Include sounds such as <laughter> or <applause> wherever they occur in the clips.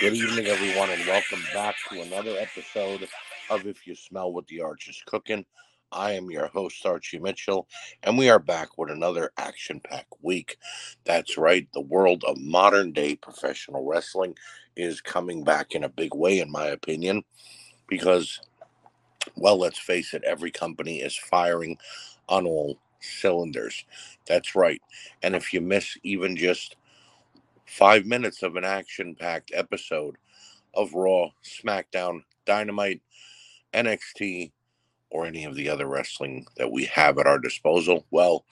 Good evening, everyone, and welcome back to another episode of If You Smell What the Arch is Cooking. I am your host, Archie Mitchell, and we are back with another action packed week. That's right, the world of modern day professional wrestling is coming back in a big way, in my opinion, because, well, let's face it, every company is firing on all cylinders. That's right. And if you miss even just five minutes of an action packed episode of Raw, SmackDown, Dynamite, NXT, or any of the other wrestling that we have at our disposal, well,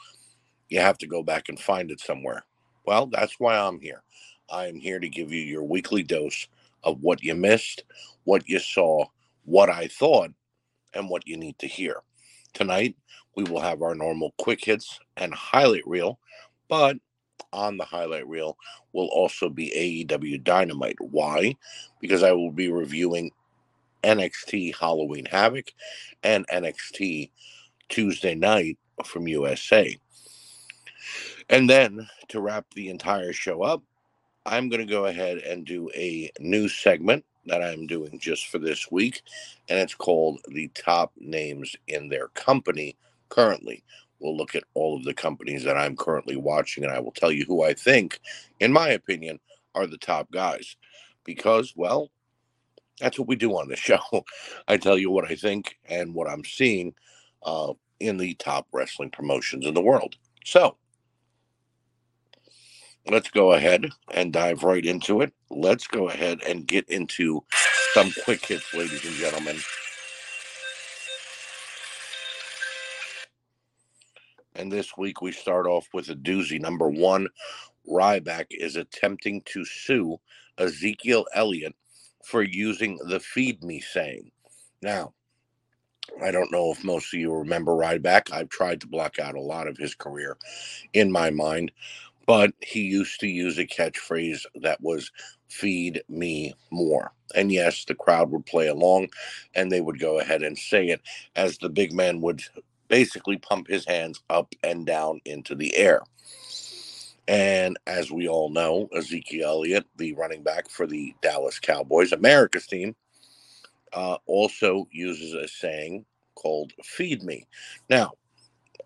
you have to go back and find it somewhere. Well, that's why I'm here. I am here to give you your weekly dose of what you missed, what you saw, what I thought, and what you need to hear. Tonight, we will have our normal quick hits and highlight reel, but on the highlight reel will also be AEW Dynamite. Why? Because I will be reviewing NXT Halloween Havoc and NXT Tuesday night from USA. And then to wrap the entire show up, I'm going to go ahead and do a new segment that I'm doing just for this week, and it's called The Top Names in Their Company Currently. We'll look at all of the companies that I'm currently watching, and I will tell you who I think, in my opinion, are the top guys. Because, well, that's what we do on the <laughs> show. I tell you what I think and what I'm seeing uh, in the top wrestling promotions in the world. So, let's go ahead and dive right into it. Let's go ahead and get into some quick hits, ladies and gentlemen. And this week we start off with a doozy. Number one, Ryback is attempting to sue Ezekiel Elliott for using the feed me saying. Now, I don't know if most of you remember Ryback. I've tried to block out a lot of his career in my mind, but he used to use a catchphrase that was feed me more. And yes, the crowd would play along and they would go ahead and say it as the big man would basically pump his hands up and down into the air. And as we all know, Ezekiel Elliott, the running back for the Dallas Cowboys, America's team, uh, also uses a saying called feed me. Now,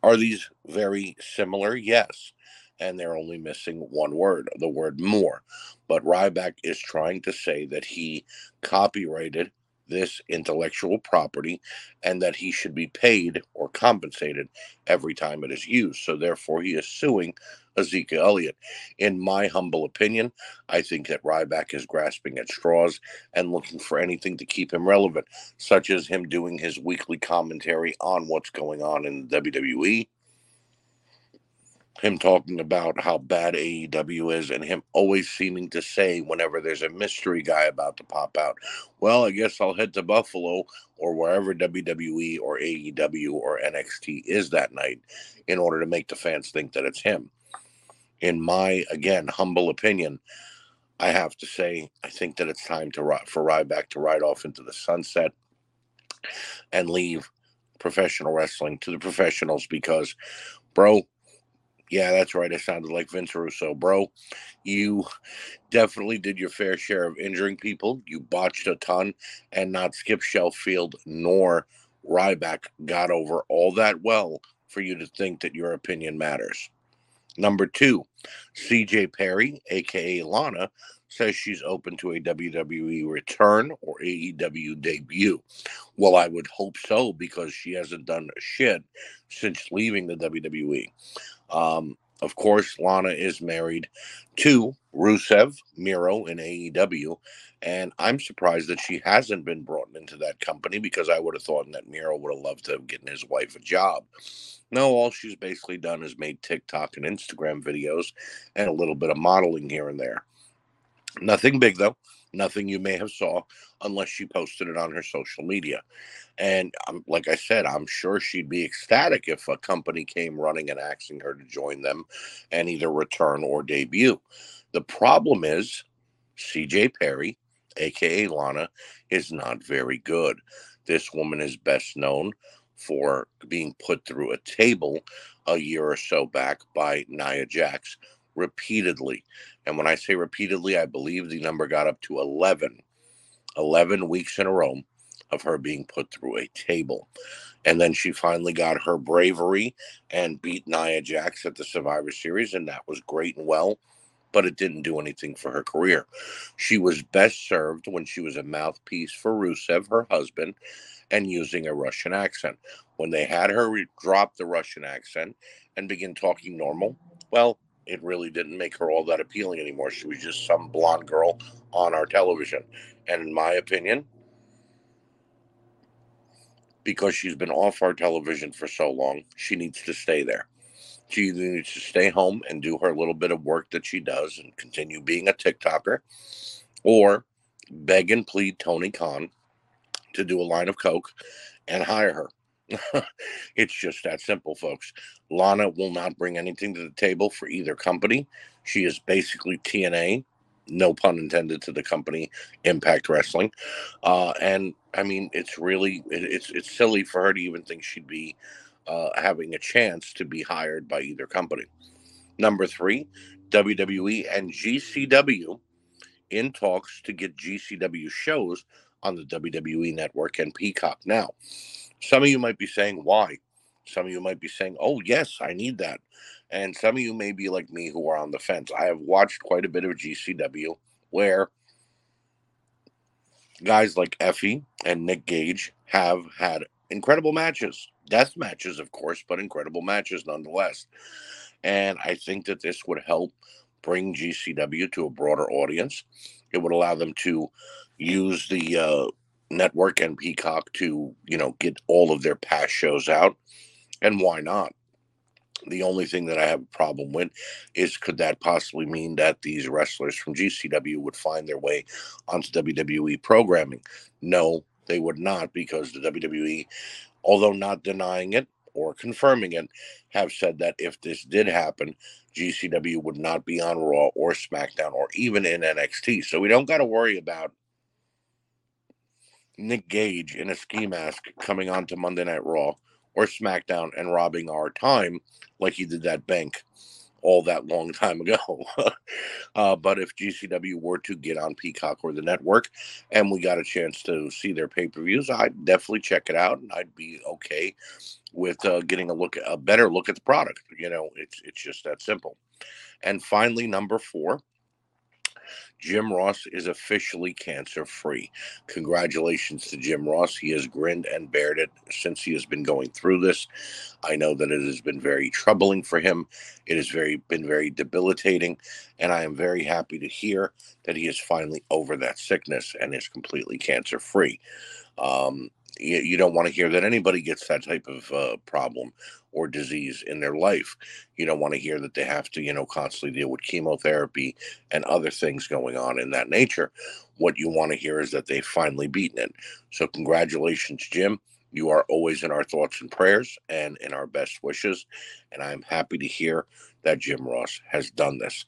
are these very similar? Yes. And they're only missing one word, the word more. But Ryback is trying to say that he copyrighted this intellectual property and that he should be paid or compensated every time it is used. So, therefore, he is suing Ezekiel Elliott. In my humble opinion, I think that Ryback is grasping at straws and looking for anything to keep him relevant, such as him doing his weekly commentary on what's going on in WWE him talking about how bad AEW is and him always seeming to say whenever there's a mystery guy about to pop out, well, I guess I'll head to Buffalo or wherever WWE or AEW or NXT is that night in order to make the fans think that it's him. In my, again, humble opinion, I have to say, I think that it's time to for Ryback to ride off into the sunset and leave professional wrestling to the professionals because, bro, yeah, that's right. I sounded like Vince Russo, bro. You definitely did your fair share of injuring people. You botched a ton, and not Skip Sheffield nor Ryback got over all that well for you to think that your opinion matters. Number two, CJ Perry, aka Lana, says she's open to a WWE return or AEW debut. Well, I would hope so because she hasn't done shit since leaving the WWE. Um, of course, Lana is married to Rusev Miro in AEW, and I'm surprised that she hasn't been brought into that company because I would have thought that Miro would have loved to have given his wife a job. No, all she's basically done is made TikTok and Instagram videos and a little bit of modeling here and there. Nothing big though. Nothing you may have saw unless she posted it on her social media. And um, like I said, I'm sure she'd be ecstatic if a company came running and asking her to join them and either return or debut. The problem is CJ Perry, aka Lana, is not very good. This woman is best known for being put through a table a year or so back by Nia Jax repeatedly. And when I say repeatedly, I believe the number got up to 11, 11 weeks in a row of her being put through a table. And then she finally got her bravery and beat Nia Jax at the Survivor Series, and that was great and well, but it didn't do anything for her career. She was best served when she was a mouthpiece for Rusev, her husband, and using a Russian accent. When they had her drop the Russian accent and begin talking normal, well, it really didn't make her all that appealing anymore. She was just some blonde girl on our television. And in my opinion, because she's been off our television for so long, she needs to stay there. She either needs to stay home and do her little bit of work that she does and continue being a TikToker, or beg and plead Tony Khan to do a line of Coke and hire her. <laughs> it's just that simple, folks. Lana will not bring anything to the table for either company. She is basically TNA, no pun intended to the company Impact Wrestling. Uh, and I mean, it's really it, it's it's silly for her to even think she'd be uh, having a chance to be hired by either company. Number three, WWE and GCW in talks to get GCW shows on the WWE network and Peacock. Now, some of you might be saying, why? Some of you might be saying, oh, yes, I need that. And some of you may be like me who are on the fence. I have watched quite a bit of GCW where guys like Effy and Nick Gage have had incredible matches. Death matches, of course, but incredible matches nonetheless. And I think that this would help bring GCW to a broader audience. It would allow them to use the uh, network and Peacock to, you know, get all of their past shows out. And why not? The only thing that I have a problem with is could that possibly mean that these wrestlers from GCW would find their way onto WWE programming? No, they would not, because the WWE, although not denying it or confirming it, have said that if this did happen, GCW would not be on Raw or SmackDown or even in NXT. So we don't got to worry about Nick Gage in a ski mask coming on to Monday Night Raw or SmackDown and robbing our time like he did that bank all that long <laughs> time ago. uh, but if GCW were to get on Peacock or the network and we got a chance to see their pay per views, I'd definitely check it out and I'd be okay with uh, getting a look, a better look at the product. You know, it's it's just that simple. And finally, number four, Jim Ross is officially cancer free. Congratulations to Jim Ross. He has grinned and bared it since he has been going through this. I know that it has been very troubling for him. It has very been very debilitating, and I am very happy to hear that he is finally over that sickness and is completely cancer free. Um, you, you don't want to hear that anybody gets that type of uh, problem or disease in their life. You don't want to hear that they have to, you know, constantly deal with chemotherapy and other things going on in that nature. What you want to hear is that they've finally beaten it. So, congratulations, Jim. You are always in our thoughts and prayers and in our best wishes. And I'm happy to hear that Jim Ross has done this.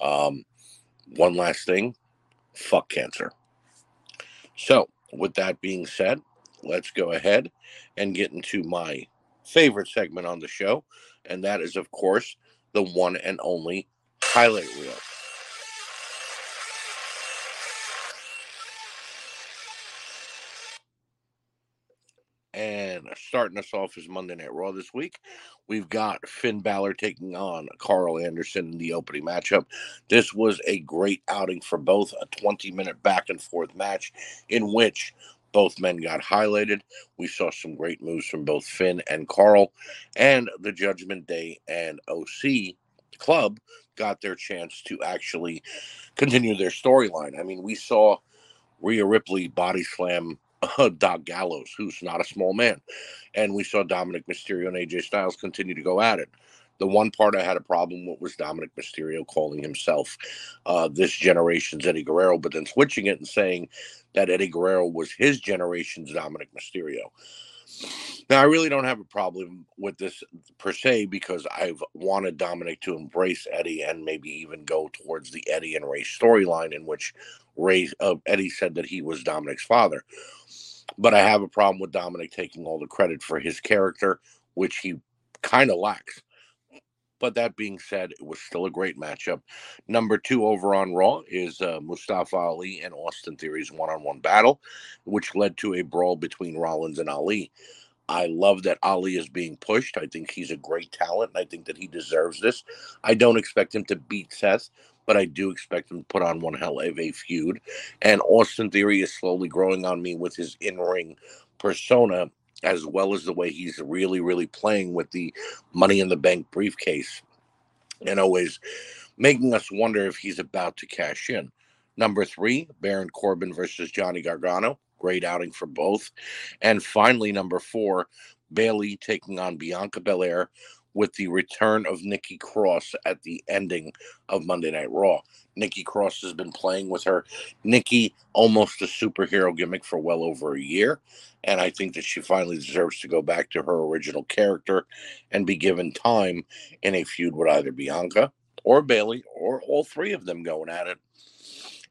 Um, one last thing fuck cancer. So, with that being said, let's go ahead and get into my favorite segment on the show, and that is, of course, the one and only highlight reel. And starting us off is Monday Night Raw this week. We've got Finn Balor taking on Karl Anderson in the opening matchup. This was a great outing for both, a 20 minute back and forth match in which both men got highlighted. We saw some great moves from both Finn and Karl, and the Judgment Day and OC club got their chance to actually continue their storyline. I mean, we saw Rhea Ripley body slam uh, <laughs> Doc Gallows, who's not a small man, and we saw Dominik Mysterio and AJ Styles continue to go at it. The one part I had a problem with was Dominik Mysterio calling himself uh, this generation's Eddie Guerrero, but then switching it and saying that Eddie Guerrero was his generation's Dominik Mysterio. Now, I really don't have a problem with this per se because I've wanted Dominik to embrace Eddie and maybe even go towards the Eddie and Rey storyline in which Rey uh, Eddie said that he was Dominik's father. But I have a problem with Dominik taking all the credit for his character, which he kind of lacks. But that being said, it was still a great matchup. Number two over on Raw is uh, Mustafa Ali and Austin Theory's one on one battle, which led to a brawl between Rollins and Ali. I love that Ali is being pushed. I think he's a great talent. And I think that he deserves this. I don't expect him to beat Seth, but I do expect him to put on one hell of a feud. And Austin Theory is slowly growing on me with his in ring persona, as well as the way he's really, really playing with the money in the bank briefcase and always making us wonder if he's about to cash in. Number three, Baron Corbin versus Johnny Gargano. Great outing for both. And finally, number four, Bayley taking on Bianca Belair with the return of Nikki Cross at the ending of Monday Night Raw. Nikki Cross has been playing with her Nikki almost a superhero gimmick for well over a year. And I think that she finally deserves to go back to her original character and be given time in a feud with either Bianca or Bayley or all three of them going at it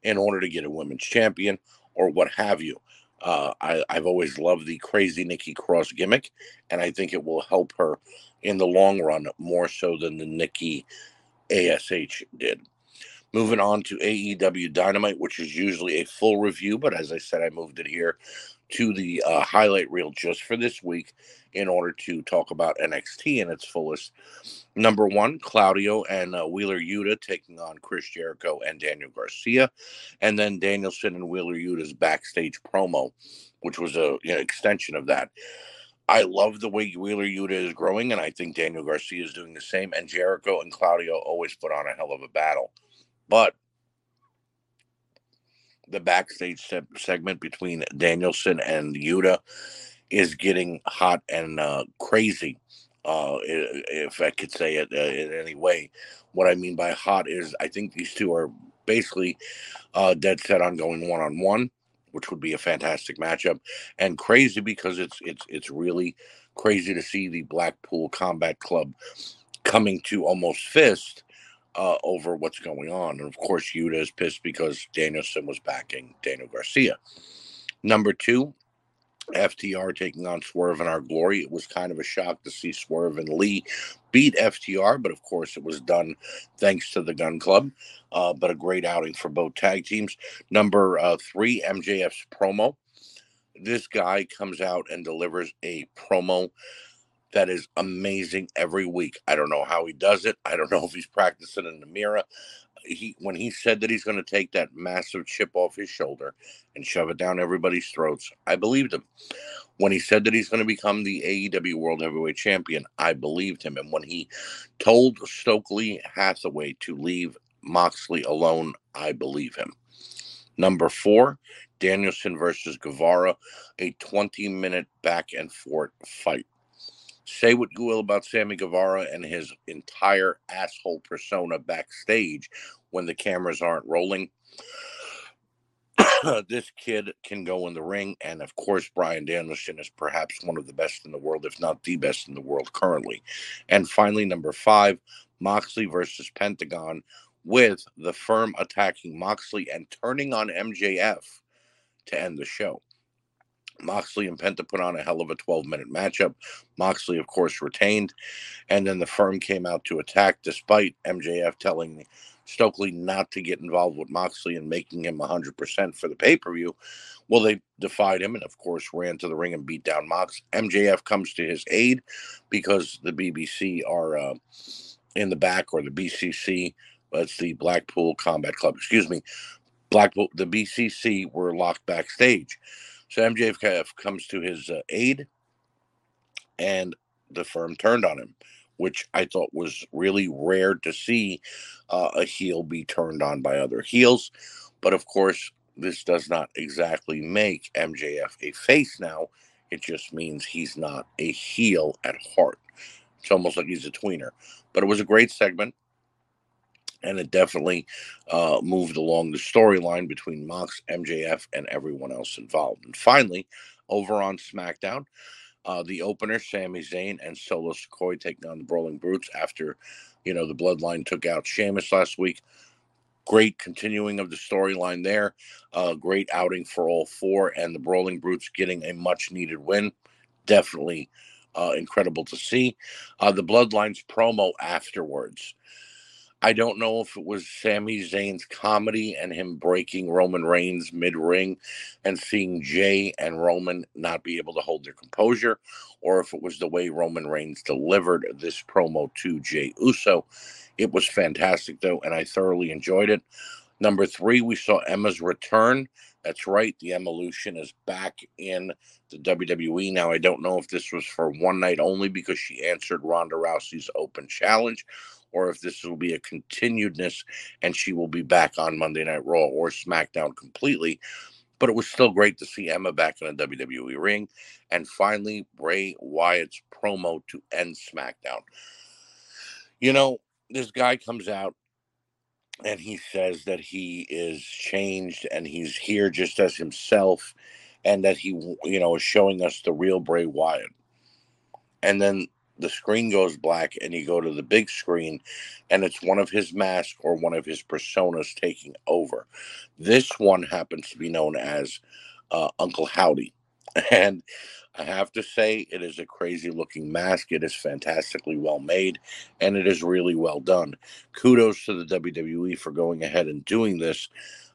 in order to get a women's champion or what have you. Uh, I, I've always loved the crazy Nikki Cross gimmick, and I think it will help her in the long run more so than the Nikki ASH did. Moving on to AEW Dynamite, which is usually a full review, but as I said, I moved it here to the uh, highlight reel just for this week in order to talk about NXT in its fullest. Number one, Claudio and uh, Wheeler Yuta taking on Chris Jericho and Daniel Garcia, and then Danielson and Wheeler Yuta's backstage promo, which was a extension of that. I love the way Wheeler Yuta is growing, and I think Daniel Garcia is doing the same. And Jericho and Claudio always put on a hell of a battle, but the backstage se- segment between Danielson and Yuta is getting hot and uh, crazy. Uh, if I could say it uh, in any way, what I mean by hot is I think these two are basically uh, dead set on going one on one, which would be a fantastic matchup, and crazy because it's it's it's really crazy to see the Blackpool Combat Club coming to almost fist uh, over what's going on. And of course, Yuta is pissed because Danielson was backing Daniel Garcia. Number two, FTR taking on Swerve in Our Glory. It was kind of a shock to see Swerve and Lee beat FTR, but of course it was done thanks to the Gun Club. Uh, but a great outing for both tag teams. Number uh, three, MJF's promo. This guy comes out and delivers a promo that is amazing every week. I don't know how he does it. I don't <laughs> know if he's practicing in the mirror. He when he said that he's going to take that massive chip off his shoulder and shove it down everybody's throats, I believed him. When he said that he's going to become the AEW World Heavyweight Champion, I believed him. And when he told Stokely Hathaway to leave Moxley alone, I believe him. Number four, Danielson versus Guevara, a 20 minute back and forth fight. Say what you will about Sammy Guevara and his entire asshole persona backstage when the cameras aren't rolling. <coughs> this kid can go in the ring, and of course, Bryan Danielson is perhaps one of the best in the world, if not the best in the world currently. And finally, number five, Moxley versus Pentagon, with the firm attacking Moxley and turning on MJF to end the show. Moxley and Penta put on a hell of a 12 minute matchup. Moxley, of course, retained. And then the firm came out to attack despite MJF telling Stokely not to get involved with Moxley and making him 100% for the pay per view. Well, they defied him and, of course, ran to the ring and beat down Mox. MJF comes to his aid because the BBC are uh, in the back, or the BCC. That's the Blackpool Combat Club. Excuse me. Blackpool, the BCC were locked backstage. So MJF comes to his uh, aid, and the firm turned on him, which I thought was really rare to see uh, a heel be turned on by other heels. But of course, this does not exactly make MJF a face now. It just means he's not a heel at heart. It's almost like he's a tweener. But it was a great segment and it definitely uh, moved along the storyline between Mox, MJF, and everyone else involved. And finally, over on SmackDown, uh, the opener, Sami Zayn and Solo Sikoa taking on the Brawling Brutes after, you know, the Bloodline took out Sheamus last week. Great continuing of the storyline there. Uh, great outing for all four, and the Brawling Brutes getting a much needed win. Definitely uh, incredible to see. Uh, the Bloodlines promo afterwards. I don't know if it was Sami Zayn's comedy and him breaking Roman Reigns mid ring and seeing Jey and Roman not be able to hold their composure, or if it was the way Roman Reigns delivered this promo to Jey Uso. It was fantastic, though, and I thoroughly enjoyed it. Number three, we saw Emma's return. That's right, the Evolution is back in the WWE. Now, I don't know if this was for one night only because she answered Ronda Rousey's open challenge, or if this will be a continuedness and she will be back on Monday Night Raw or SmackDown completely. But it was still great to see Emma back in the WWE ring. And finally, Bray Wyatt's promo to end SmackDown. You know, this guy comes out and he says that he is changed and he's here just as himself and that he you know is showing us the real Bray Wyatt. And then the screen goes black and you go to the big screen and it's one of his masks or one of his personas taking over. This one happens to be known as uh, Uncle Howdy. <laughs> And I have to say, it is a crazy looking mask. It is fantastically well made and it is really well done. Kudos to the WWE for going ahead and doing this.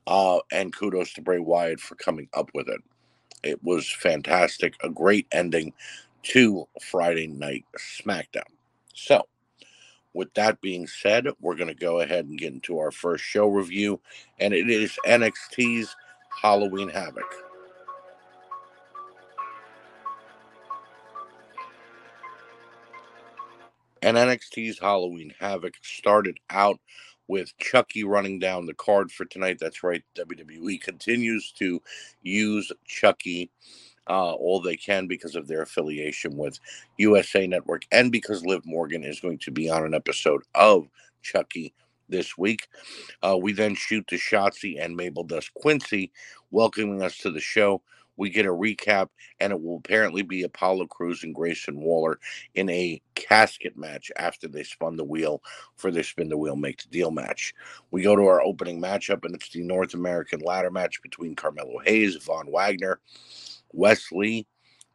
Uh, and kudos to Bray Wyatt for coming up with it. It was fantastic. A great ending to Friday Night SmackDown. So, with that being said, we're going to go ahead and get into our first show review, and it is NXT's Halloween Havoc. And NXT's Halloween Havoc started out with Chucky running down the card for tonight. That's right, WWE continues to use Chucky uh, all they can because of their affiliation with USA Network and because Liv Morgan is going to be on an episode of Chucky this week. Uh, we then shoot to Shotzi and Mabel Dust Quincy welcoming us to the show. We get a recap, and it will apparently be Apollo Crews and Grayson Waller in a casket match after they spun the wheel for their spin the wheel, make the deal match. We go to our opening matchup, and it's the North American ladder match between Carmelo Hayes, Von Wagner, Wes Lee,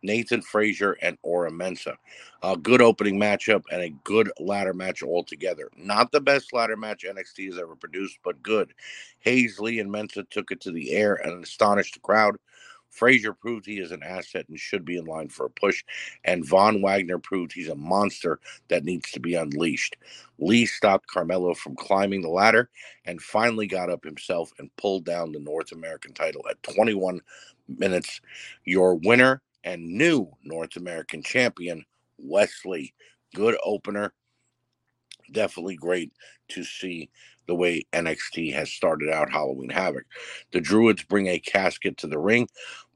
Nathan Frazer, and Oro Mensah. A good opening matchup and a good ladder match altogether. Not the best ladder match NXT has ever produced, but good. Hayes, Lee, and Mensah took it to the air and astonished the crowd. Frazer proved he is an asset and should be in line for a push, and Von Wagner proved he's a monster that needs to be unleashed. Lee stopped Carmelo from climbing the ladder and finally got up himself and pulled down the North American title at 21 minutes. Your winner and new North American champion, Wes Lee. Good opener. Definitely great to see the way NXT has started out Halloween Havoc. The Druids bring a casket to the ring,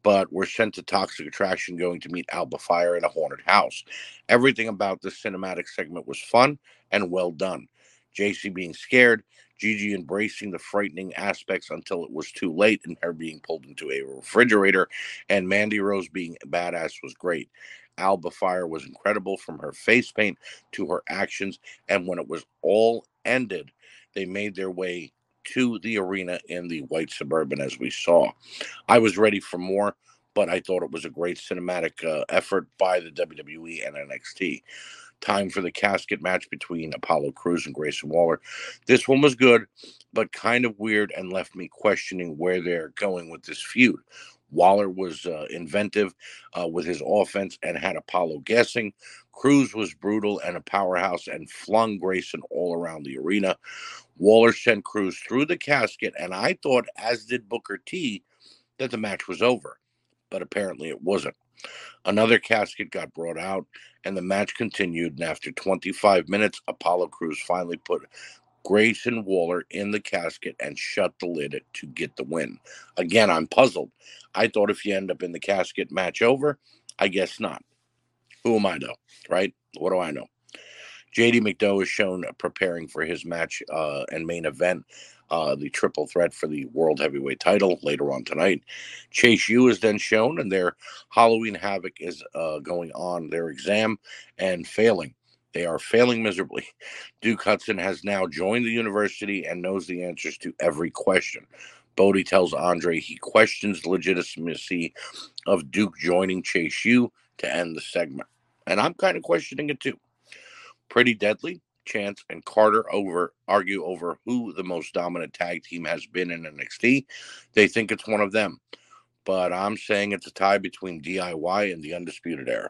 but we're sent to Toxic Attraction going to meet Alba Fire in a haunted house. Everything about this cinematic segment was fun and well done. Jacy being scared, Gigi embracing the frightening aspects until it was too late and her being pulled into a refrigerator, and Mandy Rose being badass was great. Alba Fire was incredible from her face paint to her actions, and when it was all ended, they made their way to the arena in the white suburban as we saw. I was ready for more, but I thought it was a great cinematic uh, effort by the WWE and NXT time for the casket match between Apollo Crews and Grayson Waller. This one was good, but kind of weird and left me questioning where they're going with this feud. Waller was uh, inventive uh, with his offense and had Apollo guessing. Crews was brutal and a powerhouse and flung Grayson all around the arena. Waller sent Crews through the casket, and I thought, as did Booker T, that the match was over. But apparently it wasn't. Another casket got brought out, and the match continued. And after 25 minutes, Apollo Crews finally put Grayson Waller in the casket and shut the lid to get the win. Again, I'm puzzled. I thought if you end up in the casket, match over. I guess not. Who am I, though? Right? What do I know? JD McDonagh is shown preparing for his match uh, and main event uh, the triple threat for the World Heavyweight title later on tonight. Chase U is then shown, and their Halloween Havoc is uh, going on their exam and failing. They are failing miserably. <laughs> Duke Hudson has now joined the university and knows the answers to every question. Bodhi tells Andre he questions the legitimacy of Duke joining Chase U to end the segment. and I'm kind of questioning it too. Pretty Deadly, Chance, and Carter over argue over who the most dominant tag team has been in NXT. They think it's one of them, but I'm saying it's a tie between DIY and the Undisputed Era.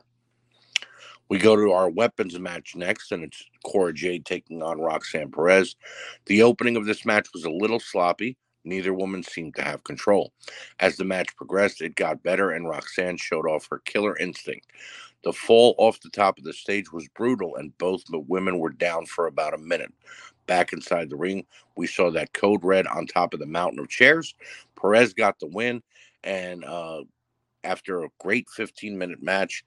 We go to our weapons match next, and it's Cora Jade taking on Roxanne Perez. The opening of this match was a little sloppy. Neither woman seemed to have control. As the match progressed, it got better, and Roxanne showed off her killer instinct. The fall off the top of the stage was brutal, and both the women were down for about a minute. Back inside the ring, we saw that code red on top of the mountain of chairs. Perez got the win, and uh, after a great 15 minute match,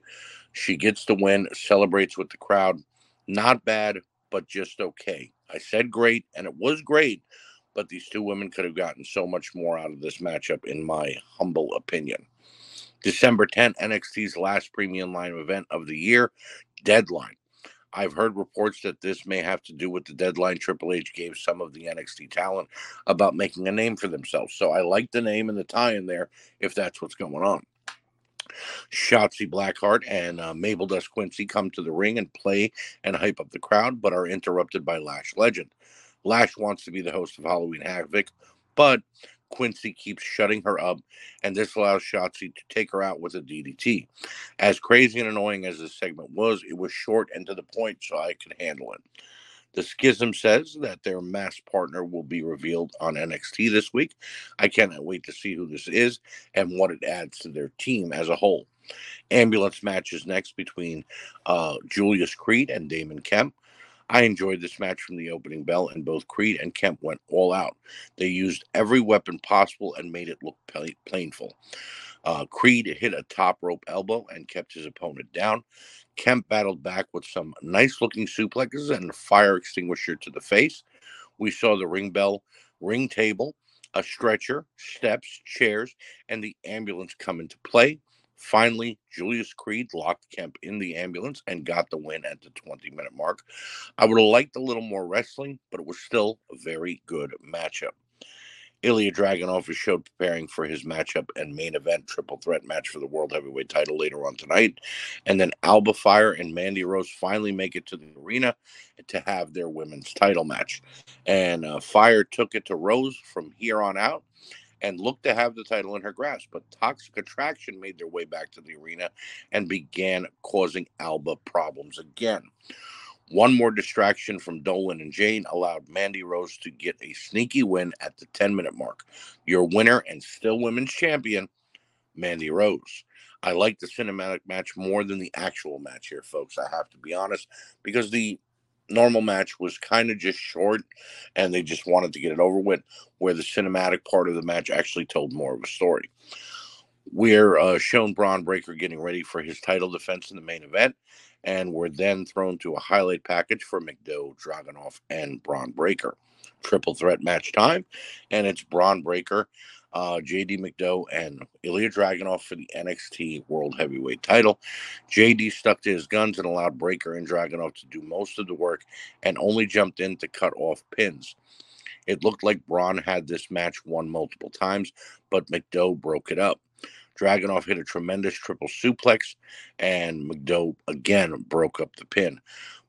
she gets the win, celebrates with the crowd. Not bad, but just okay. I said great, and it was great, but these two women could have gotten so much more out of this matchup, in my humble opinion. December 10th, NXT's last premium line event of the year, Deadline. I've heard reports that this may have to do with the deadline Triple H gave some of the NXT talent about making a name for themselves. So I like the name and the tie in there if that's what's going on. Shotzi Blackheart and uh, Mabel Dust Quincy come to the ring and play and hype up the crowd, but are interrupted by Lash Legend. Lash wants to be the host of Halloween Havoc, but Quincy keeps shutting her up, and this allows Shotzi to take her out with a DDT. As crazy and annoying as this segment was, it was short and to the point, so I could handle it. The Schism says that their mass partner will be revealed on NXT this week. I cannot wait to see who this is and what it adds to their team as a whole. Ambulance matches next between uh, Julius Creed and Damon Kemp. I enjoyed this match from the opening bell, and both Creed and Kemp went all out. They used every weapon possible and made it look painful. Uh, Creed hit a top rope elbow and kept his opponent down. Kemp battled back with some nice looking suplexes and a fire extinguisher to the face. We saw the ring bell, ring table, a stretcher, steps, chairs, and the ambulance come into play. Finally, Julius Creed locked Kemp in the ambulance and got the win at the 20 minute mark. I would have liked a little more wrestling, but it was still a very good matchup. Ilya Dragunov is showed preparing for his matchup and main event triple threat match for the World Heavyweight title later on tonight. And then Alba Fire and Mandy Rose finally make it to the arena to have their women's title match. And uh, Fire took it to Rose from here on out and looked to have the title in her grasp. But Toxic Attraction made their way back to the arena and began causing Alba problems again. One more distraction from Dolin and Jayne allowed Mandy Rose to get a sneaky win at the 10 minute mark. Your winner and still women's champion, Mandy Rose. I like the cinematic match more than the actual match here, folks. I have to be honest, because the normal match was kind of just short and they just wanted to get it over with, where the cinematic part of the match actually told more of a story. We're uh, shown Bron Breakker getting ready for his title defense in the main event, and were then thrown to a highlight package for McDowell, Dragunov, and Bron Breakker. Triple threat match time, and it's Bron Breakker, uh, JD McDowell, and Ilya Dragunov for the NXT World Heavyweight title. JD stuck to his guns and allowed Breakker and Dragunov to do most of the work and only jumped in to cut off pins. It looked like Bron had this match won multiple times, but McDowell broke it up. Dragunov hit a tremendous triple suplex, and McDowell again broke up the pin.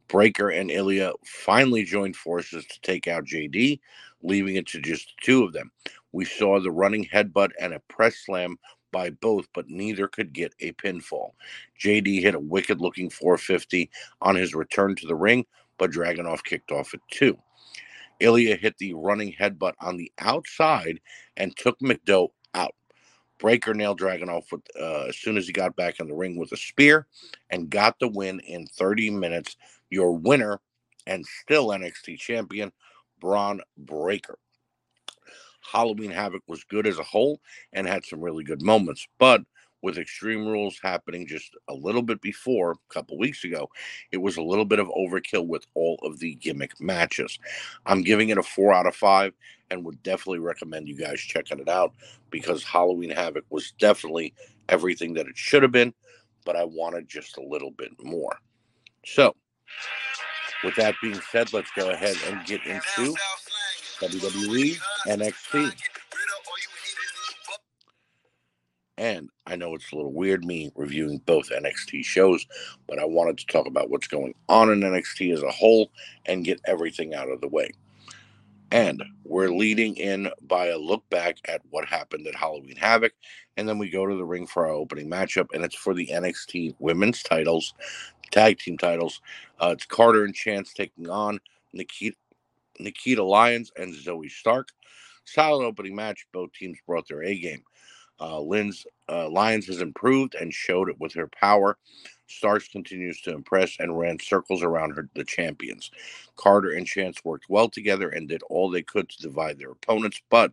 Breakker and Ilya finally joined forces to take out JD, leaving it to just two of them. We saw the running headbutt and a press slam by both, but neither could get a pinfall. JD hit a wicked looking 450 on his return to the ring, but Dragunov kicked off at two. Ilya hit the running headbutt on the outside and took McDowell out. Breakker nailed Dragunov with, uh, as soon as he got back in the ring with a spear and got the win in 30 minutes. Your winner and still NXT champion, Bron Breakker. Halloween Havoc was good as a whole and had some really good moments, but with Extreme Rules happening just a little bit before, a couple weeks ago, it was a little bit of overkill with all of the gimmick matches. I'm giving it a four out of five and would definitely recommend you guys checking it out because Halloween Havoc was definitely everything that it should have been, but I wanted just a little bit more. So, with that being said, let's go ahead and get into WWE NXT. And I know it's a little weird me reviewing both NXT shows, but I wanted to talk about what's going on in NXT as a whole and get everything out of the way. And we're leading in by a look back at what happened at Halloween Havoc. And then we go to the ring for our opening matchup, and it's for the NXT women's titles, tag team titles. Uh, it's Carter and Chance taking on Nikita, Nikita Lyons and Zoe Stark. Solid opening match. Both teams brought their A game. Uh, Lyons uh, has improved and showed it with her power. Starks continues to impress and ran circles around her the champions. Carter and Chance worked well together and did all they could to divide their opponents, but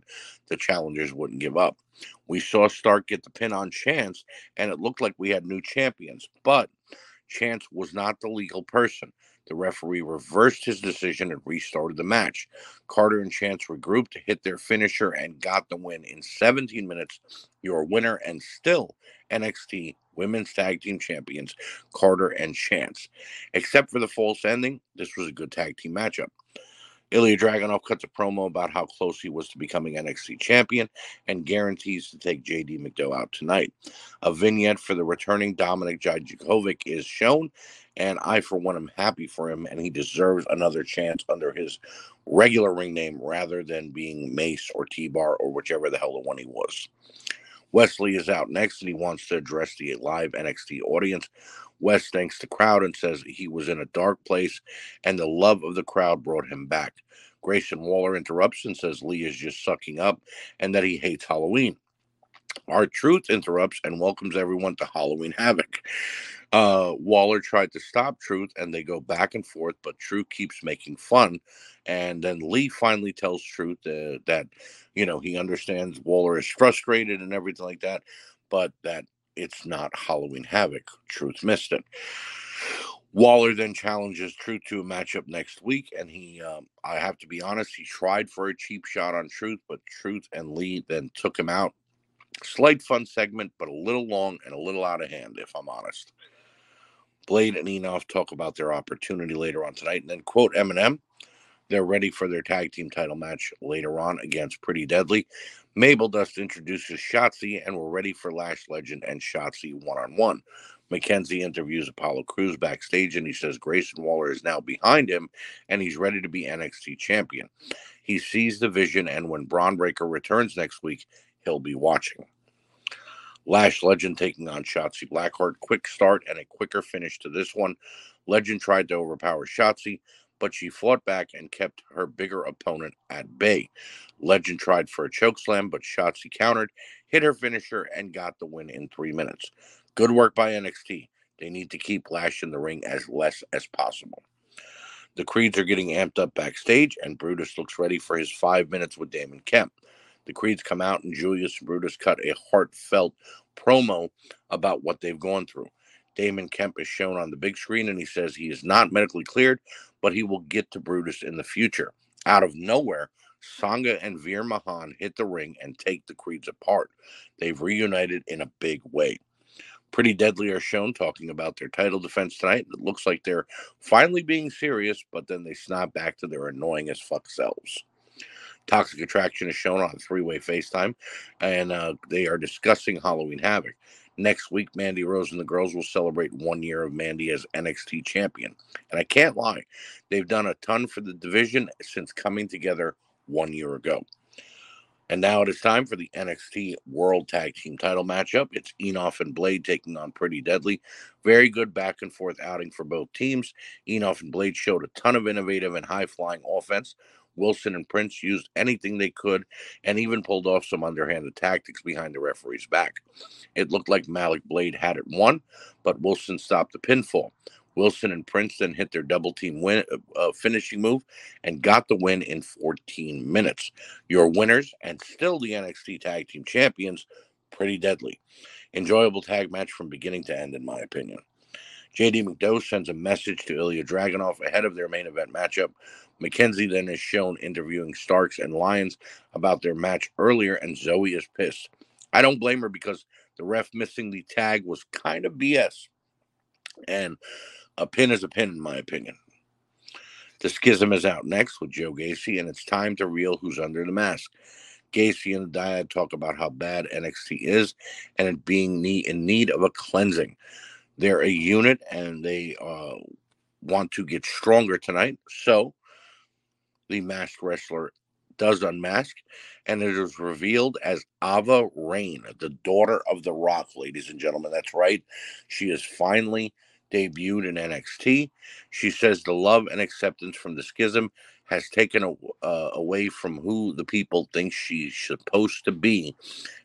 the challengers wouldn't give up. We saw Stark get the pin on Chance, and it looked like we had new champions, but Chance was not the legal person. The referee reversed his decision and restarted the match. Carter and Chance regrouped to hit their finisher and got the win in 17 minutes. Your winner and still NXT Women's Tag Team Champions, Carter and Chance. Except for the false ending, this was a good tag team matchup. Ilya Dragunov cuts a promo about how close he was to becoming NXT champion and guarantees to take JD McDonagh out tonight. A vignette for the returning Dominik Dijakovic is shown, and I, for one, am happy for him, and he deserves another chance under his regular ring name rather than being Mace or T Bar or whichever the hell the one he was. Wes Lee is out next, and he wants to address the live NXT audience. Wes thanks the crowd and says he was in a dark place and the love of the crowd brought him back. Grayson Waller interrupts and says Lee is just sucking up and that he hates Halloween. R-Truth interrupts and welcomes everyone to Halloween Havoc. Uh, Waller tried to stop Truth and they go back and forth, but Truth keeps making fun. And then Lee finally tells Truth uh, that, you know, he understands Waller is frustrated and everything like that, but that it's not Halloween Havoc. Truth missed it. Waller then challenges Truth to a matchup next week, and he, um, I have to be honest, he tried for a cheap shot on Truth, but Truth and Lee then took him out. Slight fun segment, but a little long and a little out of hand, if I'm honest. Blade and Enofe talk about their opportunity later on tonight, and then quote Eminem. They're ready for their tag team title match later on against Pretty Deadly. Mabel Dust introduces Shotzi, and we're ready for Lash Legend and Shotzi one on one. Mackenzie interviews Apollo Crews backstage, and he says Grayson Waller is now behind him, and he's ready to be NXT champion. He sees the vision, and when Bron Breakker returns next week, he'll be watching. Lash Legend taking on Shotzi Blackheart. Quick start and a quicker finish to this one. Legend tried to overpower Shotzi, but she fought back and kept her bigger opponent at bay. Legend tried for a chokeslam, but Shotzi countered, hit her finisher, and got the win in three minutes. Good work by NXT. They need to keep Lash in the ring as less as possible. The Creeds are getting amped up backstage, and Brutus looks ready for his five minutes with Damon Kemp. The Creeds come out, and Julius and Brutus cut a heartfelt promo about what they've gone through. Damon Kemp is shown on the big screen, and he says he is not medically cleared, but he will get to Brutus in the future. Out of nowhere, Sanga and Veer Mahaan hit the ring and take the Creeds apart. They've reunited in a big way. Pretty Deadly are shown talking about their title defense tonight. It looks like they're finally being serious, but then they snap back to their annoying as fuck selves. Toxic Attraction is shown on three way FaceTime, and uh, they are discussing Halloween Havoc. Next week, Mandy Rose and the girls will celebrate one year of Mandy as NXT champion. And I can't lie, they've done a ton for the division since coming together one year ago. And now it is time for the NXT World Tag Team title matchup. It's Enofe and Blade taking on Pretty Deadly. Very good back and forth outing for both teams. Enofe and Blade showed a ton of innovative and high flying offense. Wilson and Prince used anything they could and even pulled off some underhanded tactics behind the referee's back. It looked like Malik Blade had it won, but Wilson stopped the pinfall. Wilson and Prince then hit their double team win uh, uh finishing move and got the win in 14 minutes. Your winners and still the NXT Tag Team Champions, pretty deadly. Enjoyable tag match from beginning to end, in my opinion. JD McDonagh sends a message to Ilya Dragunov ahead of their main event matchup. Mackenzie then is shown interviewing Starks and Lyons about their match earlier, and Zoe is pissed. I don't blame her because the ref missing the tag was kind of BS. And a pin is a pin, in my opinion. The schism is out next with Joe Gacy, and it's time to reveal who's under the mask. Gacy and the Dyad talk about how bad NXT is and it being in need of a cleansing. They're a unit and they uh, want to get stronger tonight. So the masked wrestler does unmask, and it is revealed as Ava Raine, the daughter of The Rock, ladies and gentlemen. That's right. She is finally debuted in NXT. She says the love and acceptance from the schism has taken uh, away from who the people think she's supposed to be,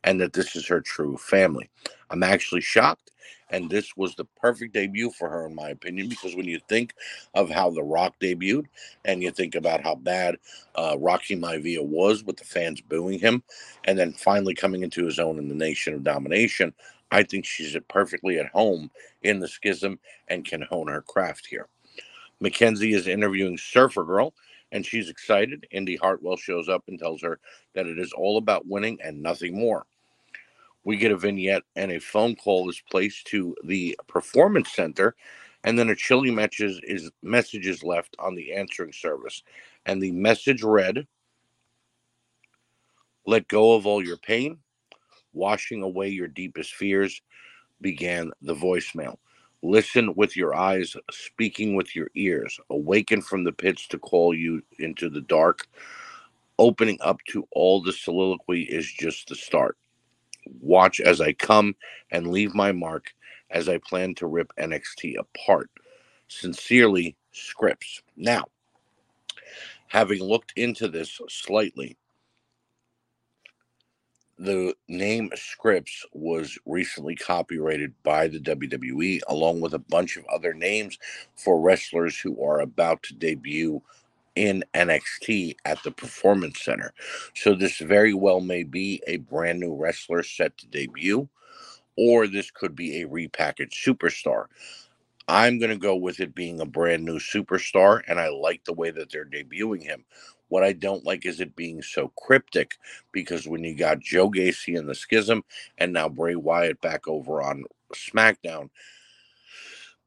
and that this is her true family. I'm actually shocked and this was the perfect debut for her, in my opinion, because when you think of how The Rock debuted, and you think about how bad uh, Rocky Maivia was with the fans booing him, and then finally coming into his own in the Nation of Domination, I think she's perfectly at home in the schism and can hone her craft here. McKenzie is interviewing Surfer Girl, and she's excited. Indy Hartwell shows up and tells her that it is all about winning and nothing more we get a vignette and a phone call is placed to the performance center and then a chilly message is messages left on the answering service. And the message read let go of all your pain washing away your deepest fears began the voicemail. Listen with your eyes speaking with your ears. Awaken from the pits to call you into the dark. Opening up to all the soliloquy is just the start Watch as I come and leave my mark as I plan to rip NXT apart. Sincerely, Scrypts. Now, having looked into this slightly, the name Scrypts was recently copyrighted by the WWE, along with a bunch of other names for wrestlers who are about to debut in NXT at the Performance Center. So this very well may be a brand new wrestler set to debut, or this could be a repackaged superstar. I'm going to go with it being a brand new superstar, and I like the way that they're debuting him. What I don't like is it being so cryptic because when you got Joe Gacy in the schism and now Bray Wyatt back over on SmackDown,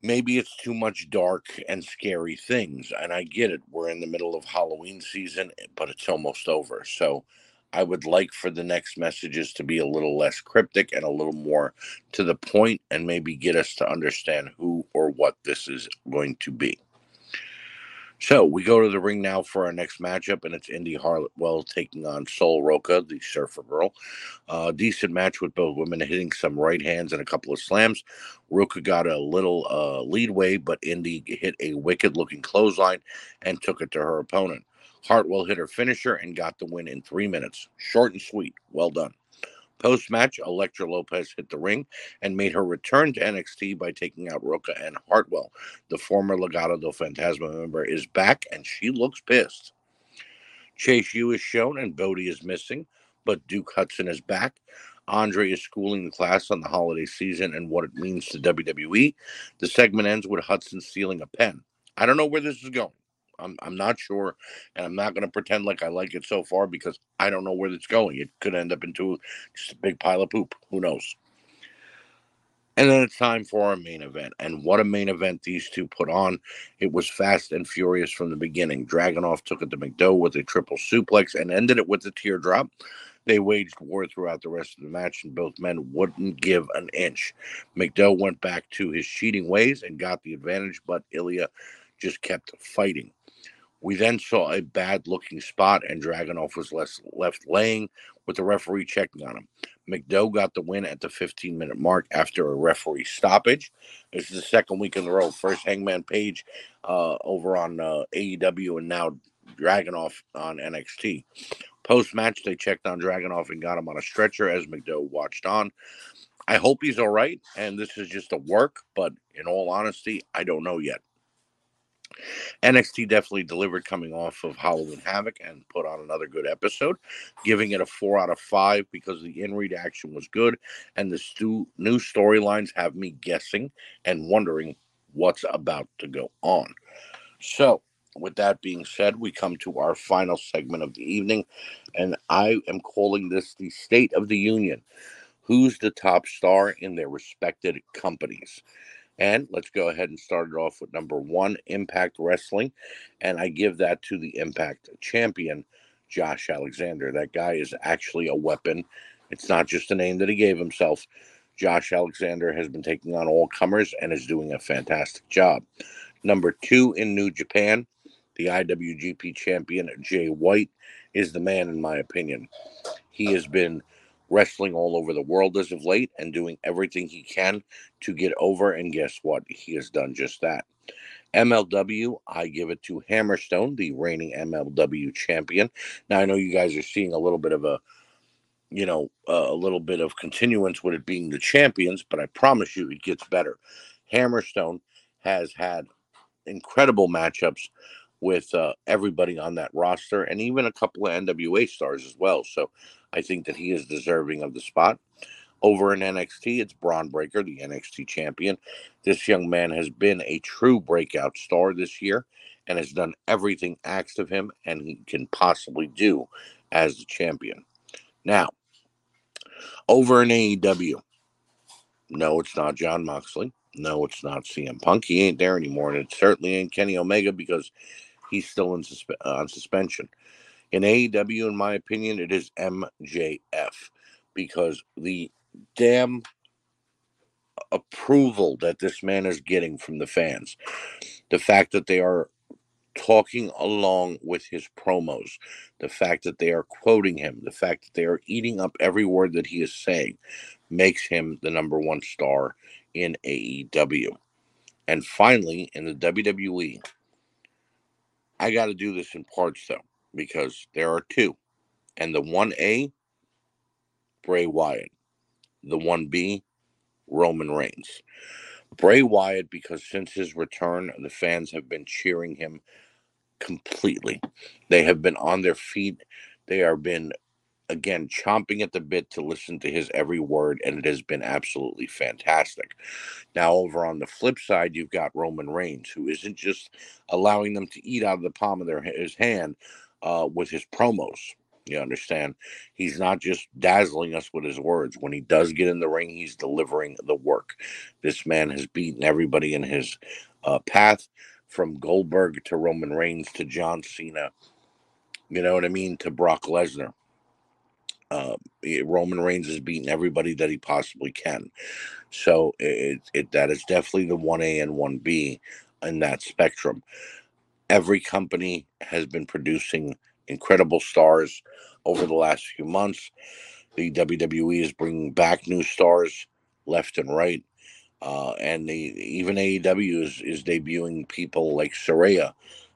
maybe it's too much dark and scary things. And I get it. We're in the middle of Halloween season, eh, but it's almost over. So I would like for the next messages to be a little less cryptic and a little more to the point and maybe get us to understand who or what this is going to be. So we go to the ring now for our next matchup, and it's Indy Hartwell taking on Sol Ruca, the Surfer Girl. Uh, decent match with both women hitting some right hands and a couple of slams. Ruca got a little uh, leadway, but Indy hit a wicked looking clothesline and took it to her opponent. Hartwell hit her finisher and got the win in three minutes. Short and sweet. Well done. Post match, Elektra Lopez hit the ring and made her return to NXT by taking out Ruca and Hartwell. The former Legado del Fantasma member is back and she looks pissed. Chase U is shown and Bodhi is missing, but Duke Hudson is back. Andre is schooling the class on the holiday season and what it means to WWE. The segment ends with Hudson stealing a pen. I don't know where this is going. I'm I'm not sure, and I'm not going to pretend like I like it so far because I don't know where it's going. It could end up into just a big pile of poop. Who knows? And then it's time for our main event. And what a main event these two put on. It was fast and furious from the beginning. Dragunov took it to McDonagh with a triple suplex and ended it with a teardrop. They waged war throughout the rest of the match, and both men wouldn't give an inch. McDonagh went back to his cheating ways and got the advantage, but Ilja just kept fighting. We then saw a bad looking spot, and Dragunov was less, left laying with the referee checking on him. McDonagh got the win at the 15 minute mark after a referee stoppage. This is the second week in a row. First, Hangman Page uh, over on uh, AEW, and now Dragunov on NXT. Post match, they checked on Dragunov and got him on a stretcher as McDonagh watched on. I hope he's all right, and this is just a work, but in all honesty, I don't know yet. NXT definitely delivered coming off of Halloween Havoc and put on another good episode, giving it a four out of five because the in read action was good and the stu- new storylines have me guessing and wondering what's about to go on. So, with that being said, we come to our final segment of the evening, and I am calling this the State of the Union. Who's the top star in their respected companies? And let's go ahead and start it off with number one, Impact Wrestling. And I give that to the Impact champion, Josh Alexander. That guy is actually a weapon. It's not just a name that he gave himself. Josh Alexander has been taking on all comers and is doing a fantastic job. Number two in New Japan, the IWGP champion Jay White is the man, in my opinion. He has been wrestling all over the world as of late and doing everything he can to get over. And guess what? He has done just that. MLW, I give it to Hammerstone, the reigning MLW champion. Now, I know you guys are seeing a little bit of a, you know, a little bit of continuance with it being the champions, but I promise you it gets better. Hammerstone has had incredible matchups with uh, everybody on that roster and even a couple of NWA stars as well. So I think that he is deserving of the spot. Over in NXT, it's Bron Breakker, the NXT champion. This young man has been a true breakout star this year and has done everything asked of him and he can possibly do as the champion. Now, over in AEW, no, it's not Jon Moxley. No, it's not CM Punk. He ain't there anymore. And it certainly ain't Kenny Omega because he's still in suspe- uh, on suspension. In AEW, in my opinion, it is MJF because the damn approval that this man is getting from the fans, the fact that they are talking along with his promos, the fact that they are quoting him, the fact that they are eating up every word that he is saying, makes him the number one star in AEW. And finally, in the WWE, I got to do this in parts though, because there are two. And the 1A, Bray Wyatt. The 1B, Roman Reigns. Bray Wyatt, because since his return, the fans have been cheering him completely. They have been on their feet. They have been, again, chomping at the bit to listen to his every word, and it has been absolutely fantastic. Now, over on the flip side, you've got Roman Reigns, who isn't just allowing them to eat out of the palm of their his hand uh, with his promos. You understand? He's not just dazzling us with his words. When he does get in the ring, he's delivering the work. This man has beaten everybody in his uh, path, from Goldberg to Roman Reigns to John Cena. You know what I mean? To Brock Lesnar. Uh, Roman Reigns has beaten everybody that he possibly can. So it, it that is definitely the one A and one B in that spectrum. Every company has been producing incredible stars over the last few months. The WWE is bringing back new stars left and right. Uh, and the, even AEW is, is debuting people like Saraya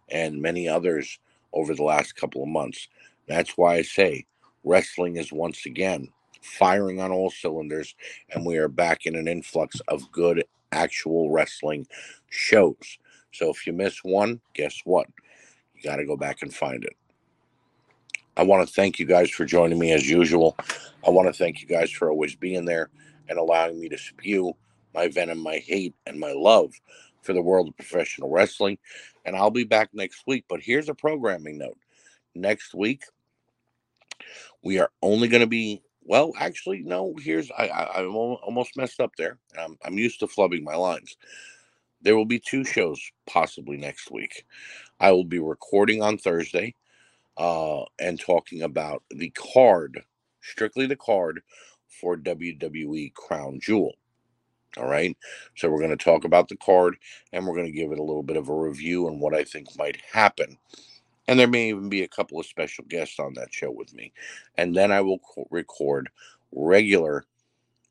and many others over the last couple of months. That's why I say wrestling is once again firing on all cylinders, and we are back in an influx of good actual wrestling shows. So if you miss one, guess what? You got to go back and find it. I want to thank you guys for joining me as usual. I want to thank you guys for always being there and allowing me to spew my venom, my hate, and my love for the world of professional wrestling. And I'll be back next week. But here's a programming note next week, we are only going to be well, actually, no. Here's I, I, I almost messed up there. I'm, I'm used to flubbing my lines. There will be two shows possibly next week. I will be recording on Thursday uh, and talking about the card, strictly the card for WWE Crown Jewel. All right. So we're going to talk about the card and we're going to give it a little bit of a review and what I think might happen. And there may even be a couple of special guests on that show with me. And then I will record regular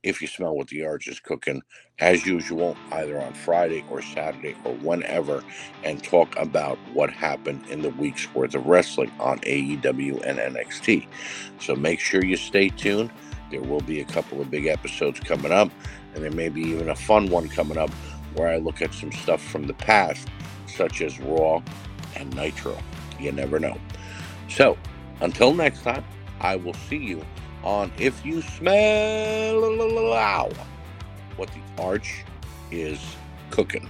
if you smell what the arch is cooking, as usual, either on Friday or Saturday or whenever, and talk about what happened in the week's worth of wrestling on AEW and NXT. So make sure you stay tuned. There will be a couple of big episodes coming up, and there may be even a fun one coming up where I look at some stuff from the past, such as Raw and Nitro. You never know. So, until next time, I will see you on If You Smell what the arch is cooking.